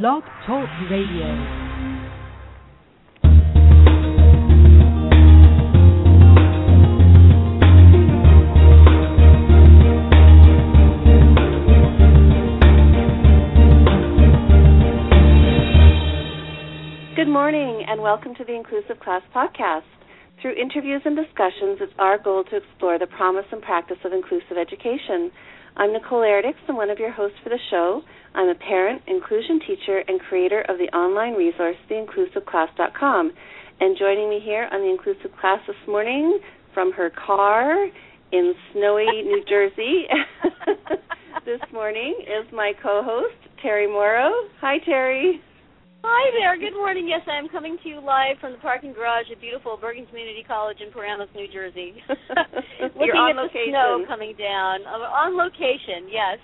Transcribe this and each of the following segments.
Blog Talk Radio. Good morning and welcome to the Inclusive Class Podcast. Through interviews and discussions, it's our goal to explore the promise and practice of inclusive education. I'm Nicole Eredics, and one of your hosts for the show. I'm a parent, inclusion teacher, and creator of the online resource, theinclusiveclass.com. And joining me here on the Inclusive Class this morning from her car in snowy New Jersey this morning is my co-host, Terri Mauro. Hi, Terri. Hi there. Good morning. Yes, I am coming to you live from the parking garage at beautiful Bergen Community College in Paramus, New Jersey. Looking at location. the snow coming down. Uh, on location, yes.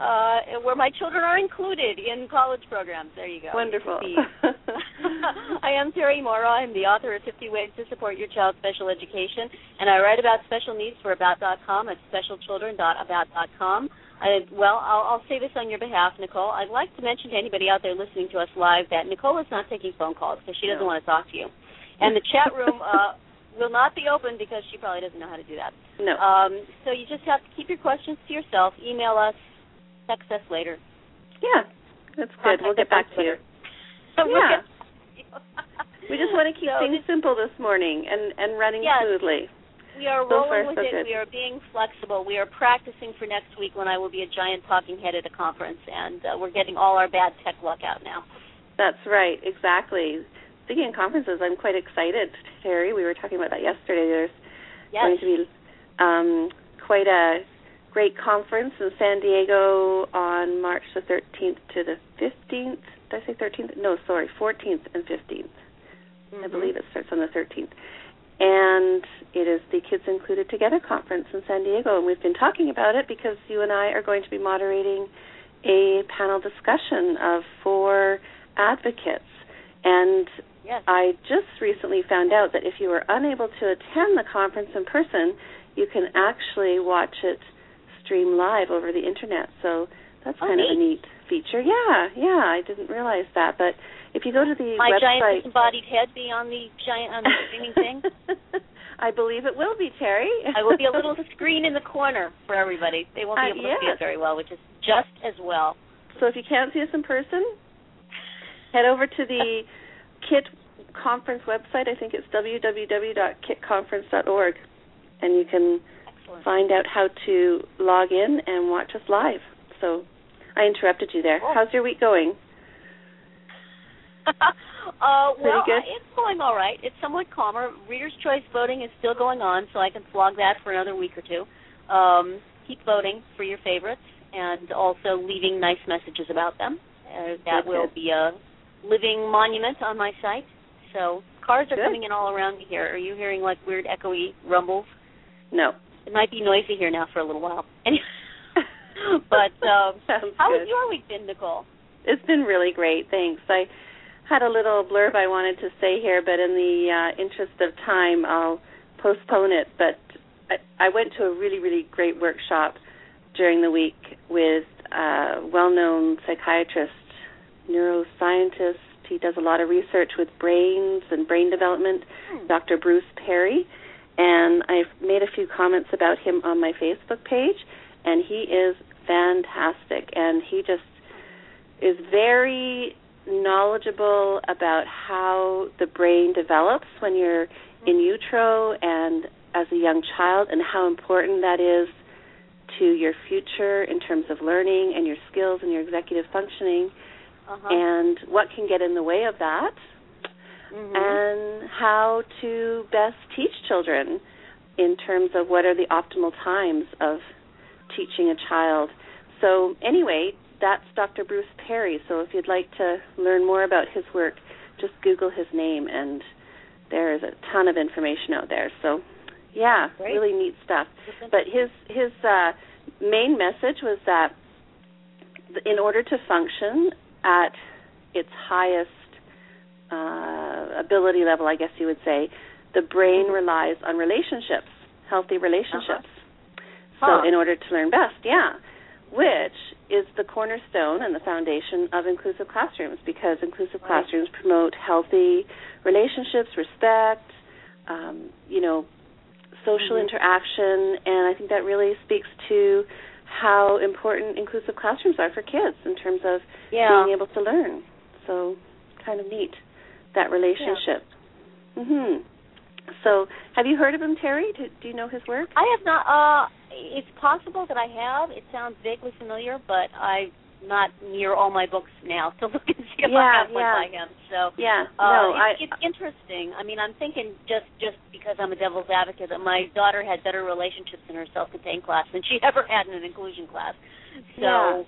Uh, where my children are included in college programs. There you go. Wonderful. I am Terri Mauro. I'm the author of 50 Ways to Support Your Child's Special Education, and I write about special needs for About.com at specialchildren.about.com. I, well, I'll, I'll say this on your behalf, Nicole. I'd like to mention to anybody out there listening to us live that Nicole is not taking phone calls because she doesn't No. want to talk to you, and the chat room uh, will not be open because she probably doesn't know how to do that. no. Um, so you just have to keep your questions to yourself. Email us, text us later. yeah, that's good. We'll get back to you. So we'll Yeah. get- We just want to keep So things simple this morning and, and running Yes. smoothly. We are So rolling far, with so it. good. We are being flexible. We are practicing for next week when I will be a giant talking head at a conference, and uh, we're getting all our bad tech luck out now. That's right, exactly. Speaking of conferences, I'm quite excited, Terri. We were talking about that yesterday. There's Yes. going to be um, quite a great conference in San Diego on March the 13th to the 15th. Did I say 13th? No, sorry, 14th and 15th. I Mhm. believe it starts on the 13th. And it is the Kids Included Together conference in San Diego. And we've been talking about it because you and I are going to be moderating a panel discussion of four advocates. And Yes. I just recently found out that if you were unable to attend the conference in person, you can actually watch it stream live over the internet. So that's Oh, kind of a neat. neat feature. Yeah, yeah, I didn't realize that. But if you go to the My website, giant disembodied head be on the giant on the streaming thing. I believe it will be Terri. I will be a little screen in the corner for everybody. They won't be Uh, able to see us very well, which is just as well. So if you can't see us in person, head over to the KIT conference website. I think it's www.kitconference.org, and you can Excellent. find out how to log in and watch us live. So I interrupted you there. Cool. How's your week going? uh, well. I- it's going all right. It's somewhat calmer. Reader's choice voting is still going on, so I can flog that for another week or two. Um, keep voting for your favorites, and also leaving nice messages about them. Uh, that will be a living monument on my site. So cars are Good. coming in all around me here. Are you hearing like weird echoey rumbles? No. It might be noisy here now for a little while. Anyway, but um, how good. has your week been, Nicole? It's been really great. Thanks. I had a little blurb I wanted to say here, but in the uh, interest of time, I'll postpone it. But I, I went to a really, really great workshop during the week with a well-known psychiatrist, neuroscientist. He does a lot of research with brains and brain development, Hmm. Dr. Bruce Perry. And I've made a few comments about him on my Facebook page, and he is fantastic. And he just is very knowledgeable about how the brain develops when you're in utero and as a young child and how important that is to your future in terms of learning and your skills and your executive functioning Uh-huh. and what can get in the way of that Mhm. and how to best teach children in terms of what are the optimal times of teaching a child. So, anyway, that's Dr. Bruce Perry. So, if you'd like to learn more about his work, just Google his name, and there is a ton of information out there. So, yeah, Great. really neat stuff. But his his uh, main message was that in order to function at its highest uh, ability level, I guess you would say, the brain relies on relationships, healthy relationships. Huh. So, in order to learn best, yeah. Which is the cornerstone and the foundation of inclusive classrooms because inclusive right. classrooms promote healthy relationships, respect, um, you know, social mm-hmm. interaction, and I think that really speaks to how important inclusive classrooms are for kids in terms of yeah. being able to learn. So, kind of neat that relationship. Yeah. Mhm. So, have you heard of him, Terri? Do, do you know his work? I have not. Uh, it's possible that I have. It sounds vaguely familiar, but I'm not near all my books now to look and see if yeah, I have yeah. one by him. So, yeah, uh, no, it's, I, it's interesting. I mean, I'm thinking just just because I'm a devil's advocate that my daughter had better relationships in her self-contained class than she ever had in an inclusion class. So. Yeah.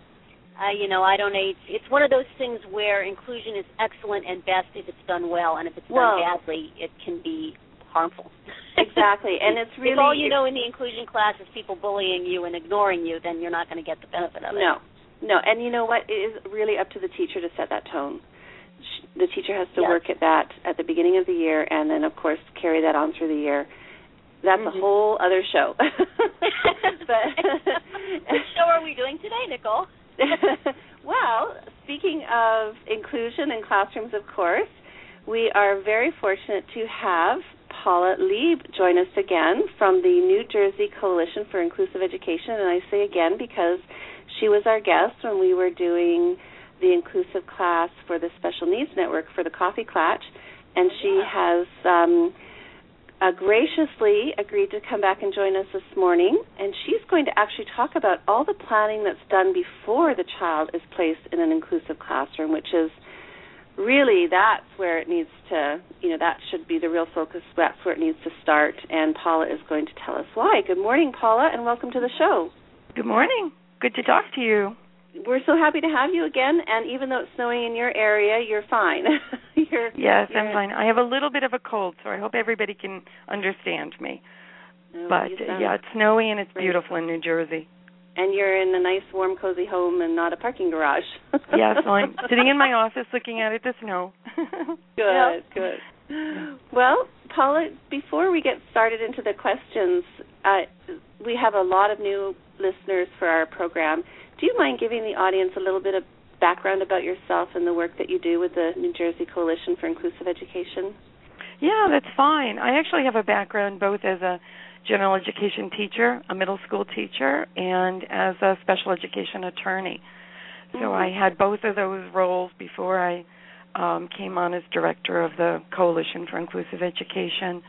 Uh, you know, I don't. It's, it's one of those things where inclusion is excellent and best if it's done well, and if it's done badly, it can be harmful. exactly, and it's really if all you know in the inclusion class is people bullying you and ignoring you, then you're not going to get the benefit of it. No, no, and you know what? It is really up to the teacher to set that tone. The teacher has to yes. work at that at the beginning of the year, and then of course carry that on through the year. That's mm-hmm. a whole other show. but Which show are we doing today, Nicole? well, speaking of inclusion in classrooms, of course, we are very fortunate to have Paula Lieb join us again from the New Jersey Coalition for Inclusive Education. And I say again because she was our guest when we were doing the inclusive class for the Special Needs Network for the Coffee Klatch. And she has um, uh, graciously agreed to come back and join us this morning. And she's going to actually talk about all the planning that's done before the child is placed in an inclusive classroom, which is really that's where it needs to, you know, that should be the real focus. That's where it needs to start. And Paula is going to tell us why. Good morning, Paula, and welcome to the show. Good morning. Good to talk to you. We're so happy to have you again. And even though it's snowing in your area, you're fine. you're, yes, you're, I'm fine. I have a little bit of a cold, so I hope everybody can understand me. Oh, but uh, yeah, it's snowy and it's beautiful in New Jersey and you're in a nice, warm, cozy home and not a parking garage. yes, well, I'm sitting in my office looking out at the snow. good, yeah. good. Well, Paula, before we get started into the questions, uh, we have a lot of new listeners for our program. Do you mind giving the audience a little bit of background about yourself and the work that you do with the New Jersey Coalition for Inclusive Education? Yeah, that's fine. I actually have a background both as a general education teacher, a middle school teacher, and as a special education attorney. So mm-hmm. I had both of those roles before I um, came on as director of the Coalition for Inclusive Education.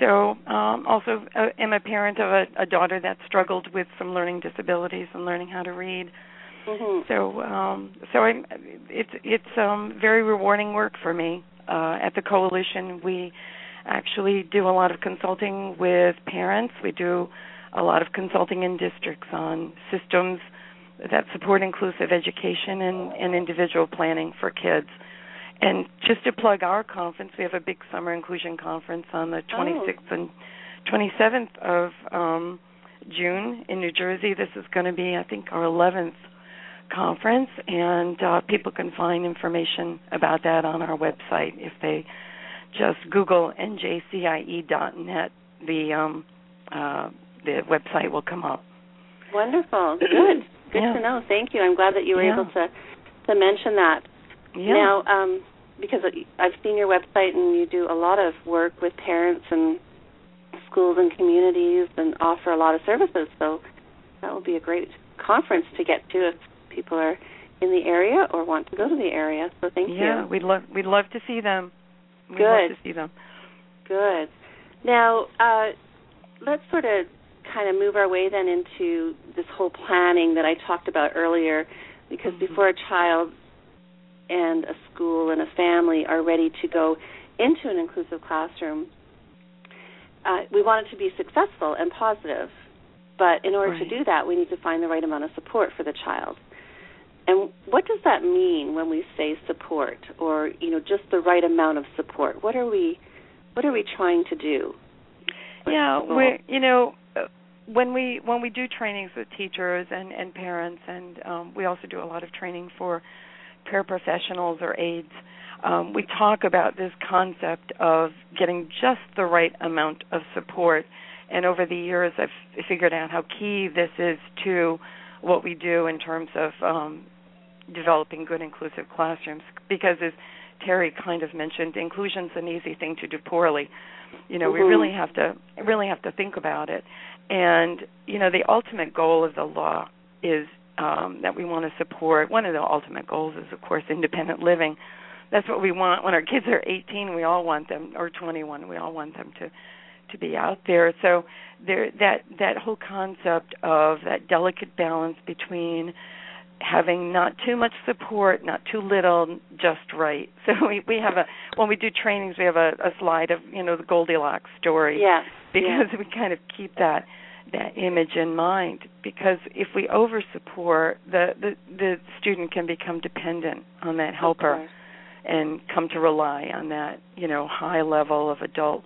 So um, also uh, am a parent of a, a daughter that struggled with some learning disabilities and learning how to read. Mm-hmm. So um, so I'm it's it's um, very rewarding work for me. Uh, at the coalition, we actually do a lot of consulting with parents. We do a lot of consulting in districts on systems that support inclusive education and, and individual planning for kids. And just to plug our conference, we have a big summer inclusion conference on the 26th oh. and 27th of um, June in New Jersey. This is going to be, I think, our 11th conference, and uh, people can find information about that on our website if they just Google njcie.net. The um, uh, the website will come up. Wonderful. Good. Good yeah. to know. Thank you. I'm glad that you were yeah. able to to mention that. Yeah. Now, um, because I've seen your website and you do a lot of work with parents and schools and communities and offer a lot of services. So that will be a great conference to get to if people are in the area or want to go to the area. So thank yeah, you. Yeah, we'd love we'd love to see them. We'd Good. to see them. Good. Now, uh, let's sort of kind of move our way then into this whole planning that I talked about earlier, because mm-hmm. before a child and a school and a family are ready to go into an inclusive classroom, uh, we want it to be successful and positive. But in order right. to do that, we need to find the right amount of support for the child. And what does that mean when we say support, or you know, just the right amount of support? What are we, what are we trying to do? Yeah, we you know when we when we do trainings with teachers and and parents, and um, we also do a lot of training for paraprofessionals or aides. Um, we talk about this concept of getting just the right amount of support. And over the years, I've figured out how key this is to what we do in terms of um, developing good inclusive classrooms. Because as Terri kind of mentioned, inclusion's an easy thing to do poorly. You know, mm-hmm. we really have to really have to think about it. And you know, the ultimate goal of the law is um, that we want to support. One of the ultimate goals is, of course, independent living. That's what we want when our kids are 18. We all want them, or 21. We all want them to to be out there. So there, that that whole concept of that delicate balance between having not too much support, not too little, just right. So we we have a when we do trainings, we have a, a slide of you know the Goldilocks story. Yeah. Because we kind of keep that that image in mind because if we over support the, the the student can become dependent on that helper and come to rely on that you know high level of adult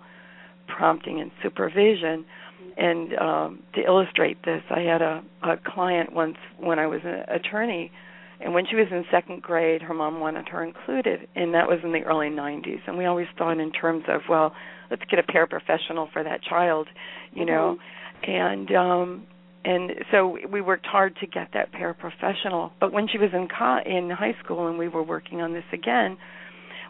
prompting and supervision and um to illustrate this i had a a client once when i was an attorney and when she was in second grade her mom wanted her included and that was in the early 90s and we always thought in terms of well let's get a paraprofessional for that child you mm-hmm. know and um and so we worked hard to get that paraprofessional. But when she was in co- in high school and we were working on this again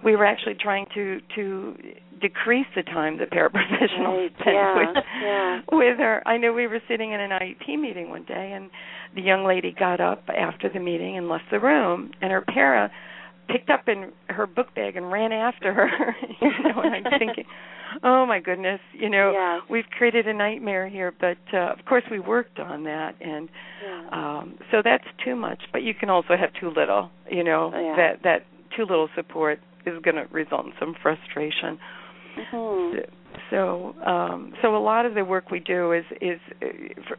we were actually trying to to decrease the time the paraprofessional right. spent yeah. with yeah. with her. I know we were sitting in an IEP meeting one day, and the young lady got up after the meeting and left the room, and her para picked up in her book bag and ran after her. you know, and I'm thinking, oh my goodness, you know, yeah. we've created a nightmare here. But uh, of course, we worked on that, and yeah. um, so that's too much. But you can also have too little. You know, yeah. that that too little support is going to result in some frustration. Mm-hmm. So, um, so a lot of the work we do is is uh,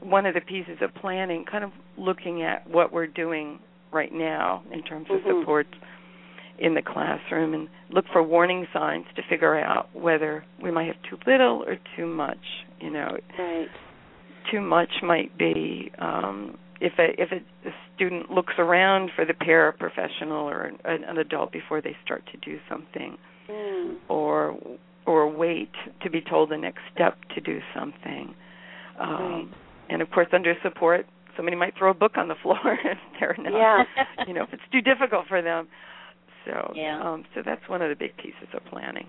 one of the pieces of planning, kind of looking at what we're doing right now in terms of mm-hmm. support in the classroom, and look for warning signs to figure out whether we might have too little or too much. You know, right. too much might be um, if a if a, a student looks around for the paraprofessional or an, an adult before they start to do something, mm. or or wait to be told the next step to do something. Um, right. And of course, under support, somebody might throw a book on the floor if they're not, yeah. you know, if it's too difficult for them. So, yeah. um, so that's one of the big pieces of planning.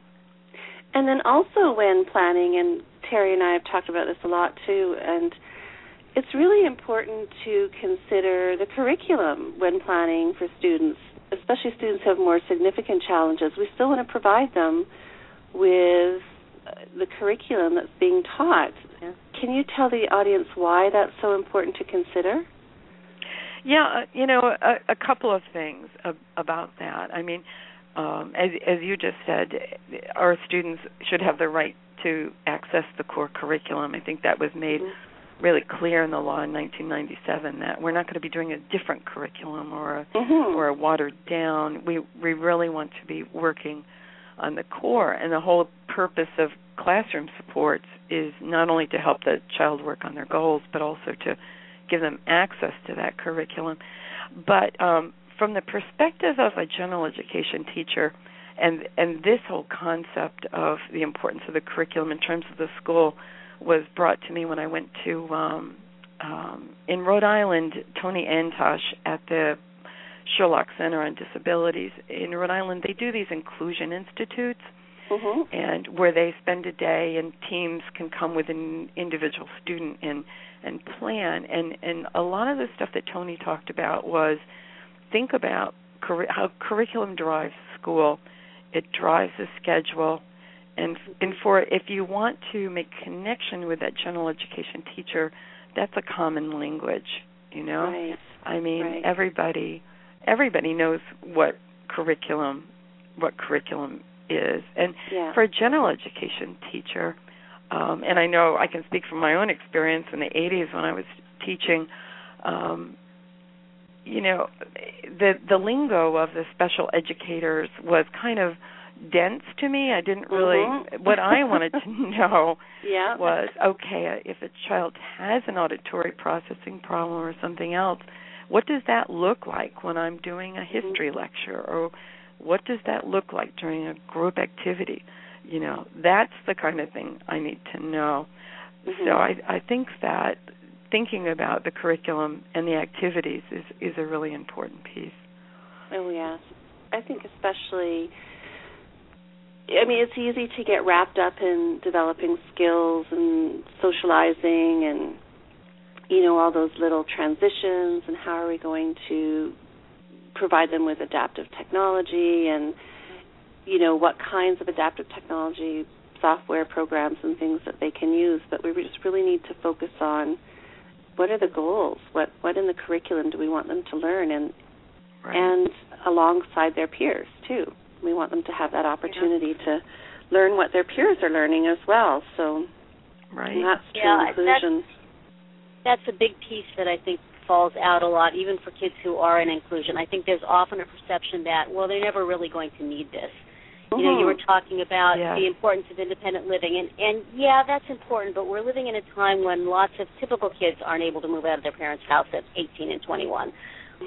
And then also when planning, and Terri and I have talked about this a lot too, and it's really important to consider the curriculum when planning for students, especially students who have more significant challenges. We still want to provide them with the curriculum that's being taught. Yeah. Can you tell the audience why that's so important to consider? Yeah, uh, you know, a, a couple of things about that. I mean, um, as as you just said, our students should have the right to access the core curriculum. I think that was made mm-hmm. Really clear in the law in 1997 that we're not going to be doing a different curriculum or a mm-hmm. or a watered down. We we really want to be working on the core, and the whole purpose of classroom supports is not only to help the child work on their goals, but also to give them access to that curriculum. But um, from the perspective of a general education teacher, and and this whole concept of the importance of the curriculum in terms of the school was brought to me when I went to um, um, in Rhode Island. Tony Antosh at the Sherlock Center on Disabilities in Rhode Island, they do these inclusion institutes, mm-hmm. and where they spend a day and teams can come with an individual student and and plan. And and a lot of the stuff that Tony talked about was think about cur- how curriculum drives school. It drives the schedule, and and for if you want to make connection with that general education teacher, that's a common language. You know, right. I mean right. everybody everybody knows what curriculum what curriculum is and yeah. for a general education teacher um and I know I can speak from my own experience in the 80s when I was teaching um you know the the lingo of the special educators was kind of dense to me I didn't really mm-hmm. what I wanted to know yeah. was okay if a child has an auditory processing problem or something else what does that look like when I'm doing a history mm-hmm. lecture or what does that look like during a group activity you know that's the kind of thing I need to know mm-hmm. so I I think that thinking about the curriculum and the activities is is a really important piece. Oh yes, I think especially. I mean, it's easy to get wrapped up in developing skills and socializing and you know all those little transitions and how are we going to provide them with adaptive technology and you know what kinds of adaptive technology software programs and things that they can use. But we just really need to focus on what are the goals? What what in the curriculum do we want them to learn? And right. and alongside their peers too we want them to have that opportunity yeah. to learn what their peers are learning as well so right that's true yeah, inclusion that's, that's a big piece that I think falls out a lot, even for kids who are in inclusion. I think there's often a perception that, well, they're never really going to need this. Mm-hmm. You know, you were talking about yeah. the importance of independent living, and and yeah, that's important. But we're living in a time when lots of typical kids aren't able to move out of their parents' house at 18 and 21.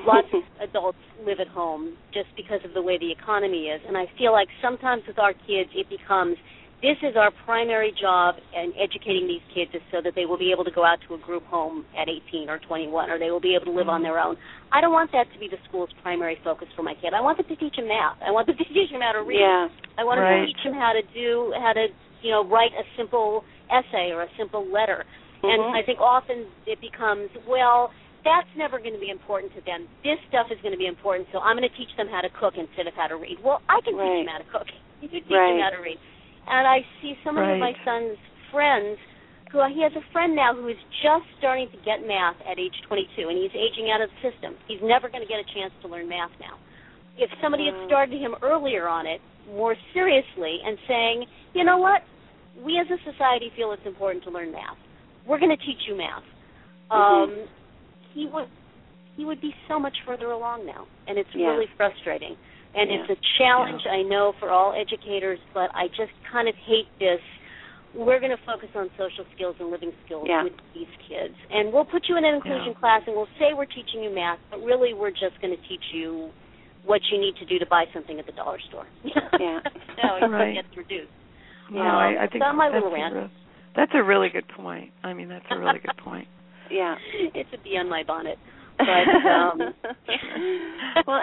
Lots of adults live at home just because of the way the economy is, and I feel like sometimes with our kids, it becomes this is our primary job and educating these kids is so that they will be able to go out to a group home at 18 or 21 or they will be able to live on their own. I don't want that to be the school's primary focus for my kid. I want them to teach them math. I want them to teach them how to read. Yeah. I want right. to teach them how to do how to, you know, write a simple essay or a simple letter. Mm-hmm. And I think often it becomes, well, that's never going to be important to them. This stuff is going to be important, so I'm going to teach them how to cook instead of how to read. Well, I can right. teach them how to cook. You can teach right. them how to read and I see some right. of my son's friends who he has a friend now who is just starting to get math at age 22 and he's aging out of the system. He's never going to get a chance to learn math now. If somebody had started him earlier on it more seriously and saying, "You know what? We as a society feel it's important to learn math. We're going to teach you math." Mm-hmm. Um he would he would be so much further along now and it's yeah. really frustrating and yeah. it's a challenge yeah. I know for all educators, but I just kind of hate this. We're going to focus on social skills and living skills yeah. with these kids, and we'll put you in an inclusion class, and we'll say we're teaching you math, but really we're just going to teach you what you need to do to buy something at the dollar store. yeah, no, right. gets reduced. No, um, I, I think that's my that's little a rant. Real, that's a really good point. I mean, that's a really good point. Yeah, it's a bee on my bonnet. But um, well,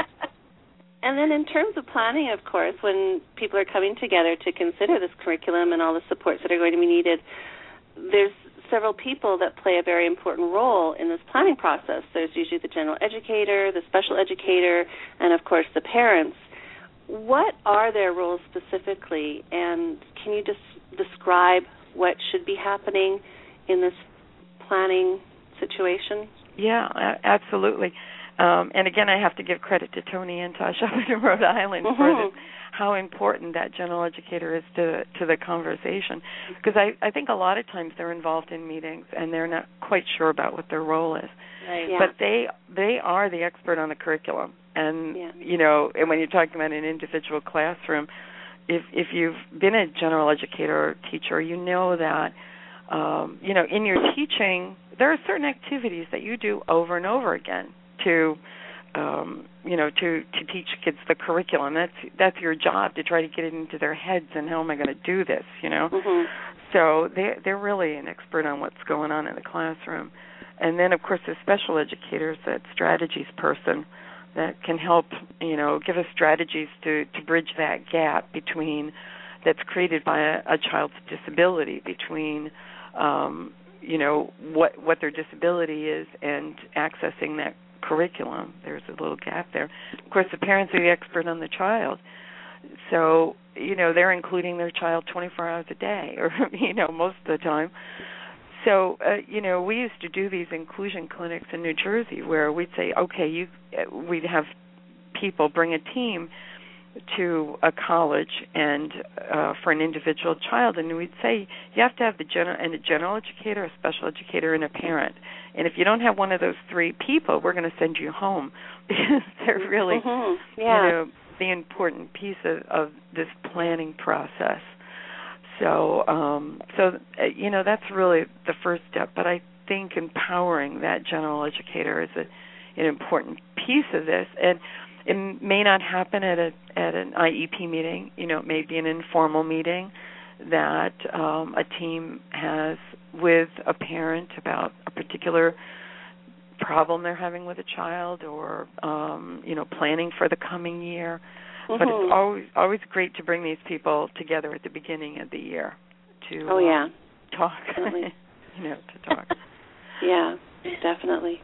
and then, in terms of planning, of course, when people are coming together to consider this curriculum and all the supports that are going to be needed, there's several people that play a very important role in this planning process. There's usually the general educator, the special educator, and of course the parents. What are their roles specifically, and can you just describe what should be happening in this planning situation? Yeah, absolutely. Um, and again, I have to give credit to Tony and Antosh up in Rhode Island mm-hmm. for the, how important that general educator is to to the conversation. Because I I think a lot of times they're involved in meetings and they're not quite sure about what their role is. Right. Yeah. But they they are the expert on the curriculum, and yeah. you know, and when you're talking about an individual classroom, if if you've been a general educator or teacher, you know that um, you know in your teaching there are certain activities that you do over and over again to um you know to to teach kids the curriculum. That's that's your job to try to get it into their heads and how am i going to do this you know? Mm-hmm. so they they're really an expert on what's going on in the classroom. And then of course the special educators that strategies person that can help you know give us strategies to to bridge that gap between that's created by a, a child's disability between um you know what what their disability is and accessing that curriculum. There's a little gap there. Of course, the parents are the expert on the child, so you know they're including their child 24 hours a day, or you know most of the time. So uh, you know we used to do these inclusion clinics in New Jersey where we'd say, okay, you, uh, we'd have people bring a team to a college and uh, for an individual child, and we'd say you have to have the general and a general educator, a special educator, and a parent. And if you don't have one of those three people, we're going to send you home because they're really, mm-hmm. yeah. you know, the important piece of, of this planning process. So, um, so uh, you know, that's really the first step. But I think empowering that general educator is a, an important piece of this, and it may not happen at a at an IEP meeting. You know, it may be an informal meeting that um, a team has with a parent about a particular problem they're having with a child or um you know planning for the coming year. Mm-hmm. but it's always always great to bring these people together at the beginning of the year to oh yeah. um, talk. You know to talk. Yeah definitely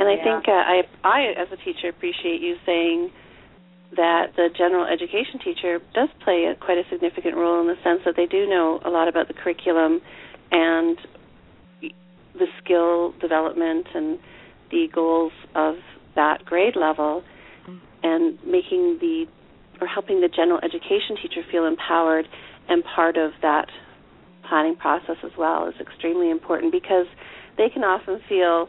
and i yeah. think uh, i i as a teacher appreciate you saying that the general education teacher does play a, quite a significant role in the sense that they do know a lot about the curriculum and the skill development and the goals of that grade level mm-hmm. and making the or helping the general education teacher feel empowered and part of that planning process as well is extremely important because they can often feel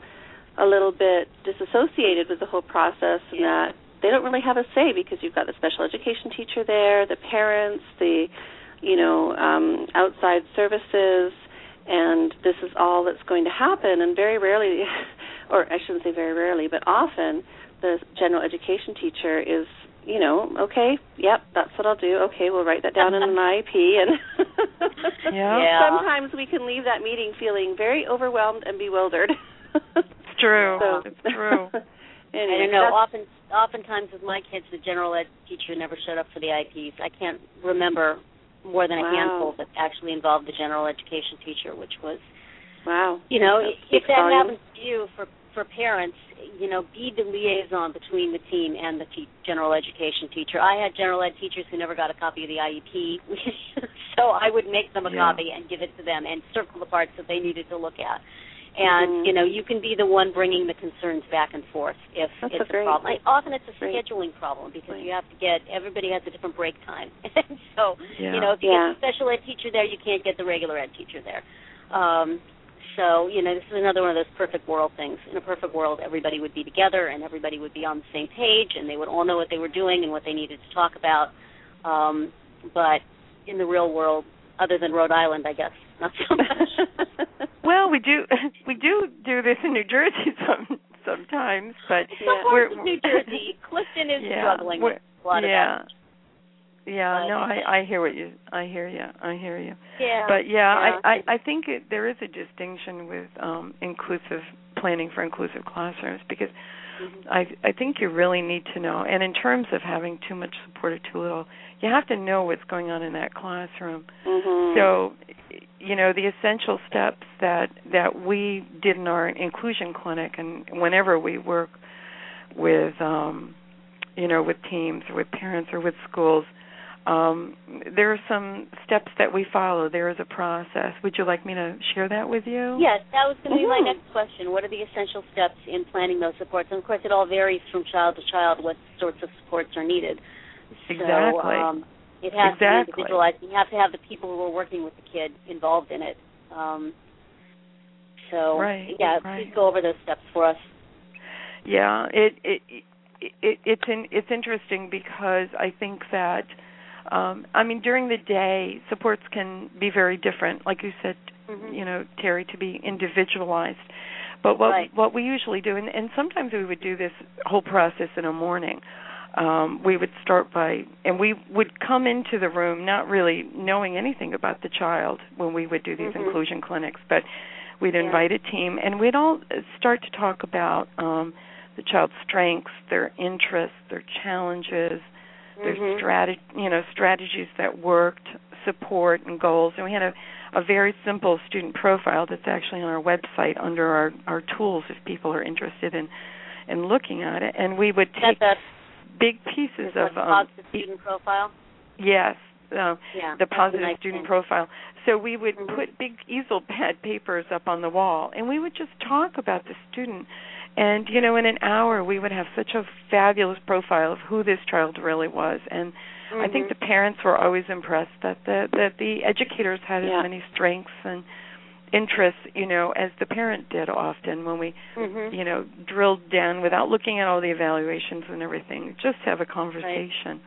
a little bit disassociated with the whole process and yeah. that they don't really have a say because you've got the special education teacher there, the parents, the you know um, outside services, and this is all that's going to happen. And very rarely, or I shouldn't say very rarely, but often, the general education teacher is, you know, okay, yep, that's what I'll do. Okay, we'll write that down in an IEP. And yeah. Yeah. sometimes we can leave that meeting feeling very overwhelmed and bewildered. It's true So- it's true anyway, I don't know. that's- Often, oftentimes with my kids, the general ed teacher never showed up for the IPs. I can't remember more than a Wow. handful that actually involved the general education teacher, which was, wow. you know, That if that volumes. happens to you for for parents, you know, be the liaison between the team and the te- general education teacher. I had general ed teachers who never got a copy of the IEP, so I would make them a Yeah. copy and give it to them and circle the parts that they needed to look at. And Mhm. you know, you can be the one bringing the concerns back and forth if That's it's a great- problem. Like, often it's a great- scheduling problem because Right. you have to get everybody has a different break time. so yeah you know, if you Yeah. get the special ed teacher there, you can't get the regular ed teacher there. Um, so you know, this is another one of those perfect world things. In a perfect world, everybody would be together and everybody would be on the same page, and they would all know what they were doing and what they needed to talk about. Um, but in the real world, other than Rhode Island, I guess not so much. Well we do we do do this in new jersey some sometimes but Some we're New Jersey, Clifton is yeah, struggling with a lot yeah of that. yeah But- no i i hear what you i hear you i hear you Yeah, but yeah, yeah. I, I I think it, there is a distinction with um inclusive planning for inclusive classrooms because. I I think you really need to know and in terms of having too much support or too little you have to know what's going on in that classroom Mhm. so you know the essential steps that that we did in our inclusion clinic and whenever we work with um you know with teams or with parents or with schools um there are some steps that we follow there is a process would you like me to share that with you Yes, that was going to be my Mhm. next question. What are the essential steps in planning those supports? And of course, it all varies from child to child what sorts of supports are needed. Exactly. So, um, it has Exactly. to be individualized. You have to have the people who are working with the kid involved in it. Um, so, Right, yeah, right. please go over those steps for us. Yeah, it it, it it's in, it's interesting because I think that um I mean during the day supports can be very different like you said Mhm. you know Terri to be individualized. But what Right. what we usually do and, and sometimes we would do this whole process in a morning. Um we would start by and we would come into the room not really knowing anything about the child when we would do these Mhm. inclusion clinics, but we'd Yeah. invite a team and we'd all start to talk about um the child's strengths, their interests, their challenges, their Mhm. strat you know strategies that worked, support and goals. And we had a a very simple student profile that's actually on our website under our our tools if people are interested in in looking at it. And we would take big pieces of um, student profile. yes, uh, Yeah, the positive nice student thing. profile. So we would Mhm. put big easel pad papers up on the wall, and we would just talk about the student. And you know, in an hour, we would have such a fabulous profile of who this child really was. And I think Mhm. the parents were always impressed that the that the educators had Yeah. as many strengths and interests, you know, as the parent did often when we Mhm. you know drilled down without looking at all the evaluations and everything just have a conversation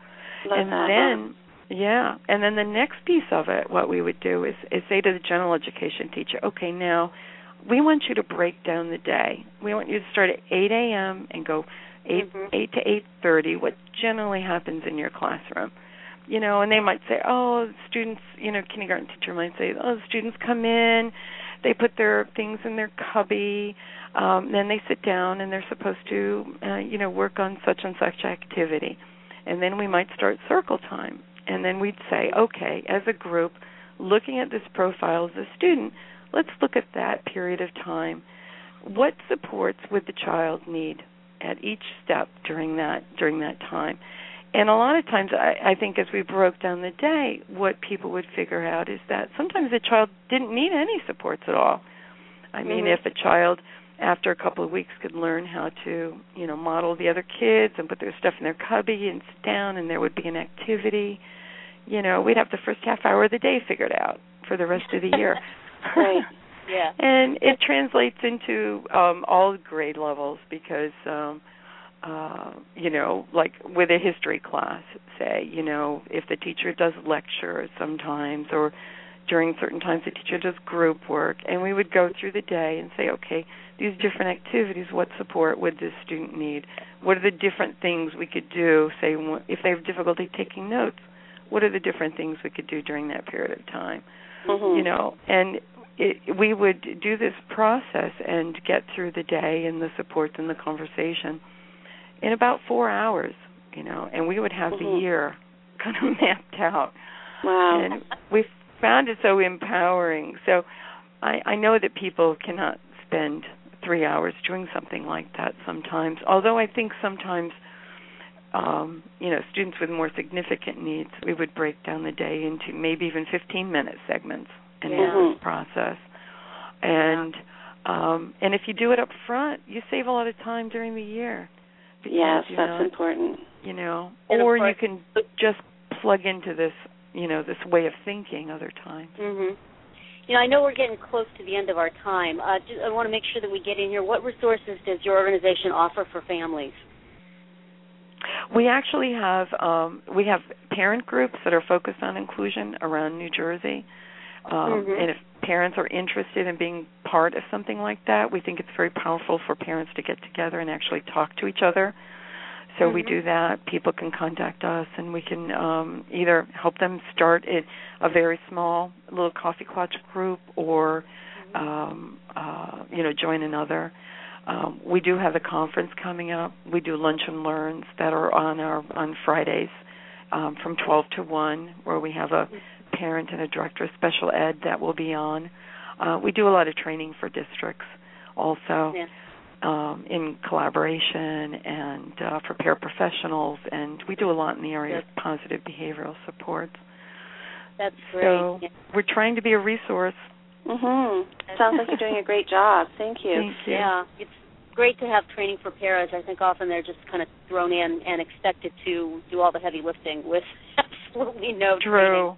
Love and that. then yeah and then the next piece of it what we would do is is say to the general education teacher okay now we want you to break down the day we want you to start at 8 a.m and go 8 Mhm. 8 to 8:30 what generally happens in your classroom you know, and they might say, "Oh, students," you know, kindergarten teacher might say, "Oh, students come in, they put their things in their cubby, um, then they sit down and they're supposed to, uh, you know, work on such and such activity." And then we might start circle time, and then we'd say, "Okay, as a group, looking at this profile as a student, let's look at that period of time. What supports would the child need at each step during that during that time?" and a lot of times I, I think as we broke down the day what people would figure out is that sometimes the child didn't need any supports at all i mean Mm-hmm. if a child after a couple of weeks could learn how to you know model the other kids and put their stuff in their cubby and sit down and there would be an activity you know we'd have the first half hour of the day figured out for the rest of the year Right. Yeah. and it translates into um all grade levels because um uh you know like with a history class say you know if the teacher does lectures sometimes or during certain times the teacher does group work and we would go through the day and say okay these different activities what support would this student need what are the different things we could do say if they have difficulty taking notes what are the different things we could do during that period of time Mhm. you know and it, we would do this process and get through the day and the supports and the conversation in about four hours you know and we would have Mhm. the year kind of mapped out Wow. and we found it so empowering so i i know that people cannot spend three hours doing something like that sometimes although i think sometimes um you know students with more significant needs we would break down the day into maybe even 15 minute segments in Yeah. this process and um and if you do it up front you save a lot of time during the year because yes, that's not, important. you know And or you can just plug into this you know this way of thinking other times Mhm. You know, I know we're getting close to the end of our time. Uh, just, I want to make sure that we get in here. What resources does your organization offer for families? We actually have um we have parent groups that are focused on inclusion around New Jersey. Um Mhm. and if parents are interested in being part of something like that we think it's very powerful for parents to get together and actually talk to each other. So we Mhm. do that. People can contact us and we can um either help them start a, a very small little coffee clutch group or um uh you know join another um we do have a conference coming up we do lunch and learns that are on our on fridays um from 12 to 1 where we have a parent and a director of special ed that will be on uh we do a lot of training for districts also Yeah. um, in collaboration and uh, for paraprofessionals, and we do a lot in the area of positive behavioral supports. That's great. So Yeah. we're trying to be a resource. Mhm. Sounds like you're doing a great job. Thank you. Thank you. Yeah, it's great to have training for paras. I think often they're just kind of thrown in and expected to do all the heavy lifting with absolutely no training. True.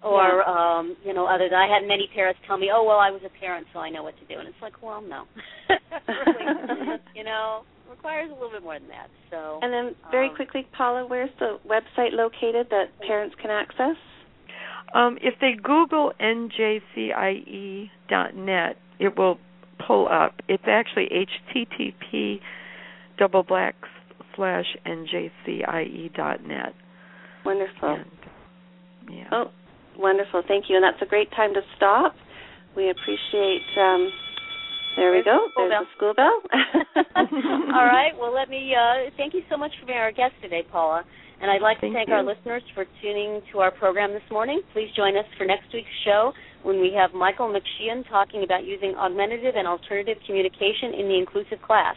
Or um, you know, other than I had many parents tell me, "Oh, well, I was a parent, so I know what to do." And it's like, well, no, really, you know, requires a little bit more than that. So, And then, very Um, quickly, Paula, where's the website located that parents can access? Um, if they Google njcie.net, it will pull up. It's actually http double black slash njcie.net. Wonderful. And, yeah. Oh, wonderful. Thank you. And that's a great time to stop. We appreciate. Um, there we There's go. the school There's the school bell. all right. Well, let me uh, thank you so much for being our guest today, Paula. And I'd like to Thank thank you. our listeners for tuning to our program this morning. Please join us for next week's show when we have Michael McSheehan talking about using augmentative and alternative communication in the inclusive class.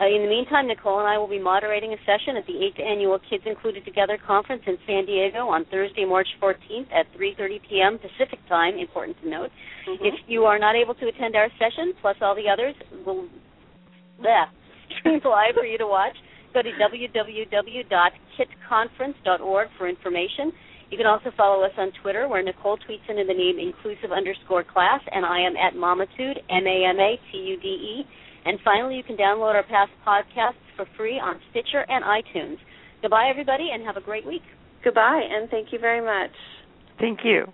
Uh, in the meantime, Nicole and I will be moderating a session at the 8th Annual Kids Included Together Conference in San Diego on Thursday, March 14th at 3.30 p.m. Pacific Time, important to note. Mhm. If you are not able to attend our session, plus all the others, we'll yeah, stream live for you to watch. Go to www.kitconference.org for information. You can also follow us on Twitter, where Nicole tweets under the name inclusive underscore class, and I am at Mamatude, M-A-M-A-T-U-D-E. And finally, you can download our past podcasts for free on Stitcher and iTunes. Goodbye, everybody, and have a great week. Goodbye, and thank you very much. Thank you.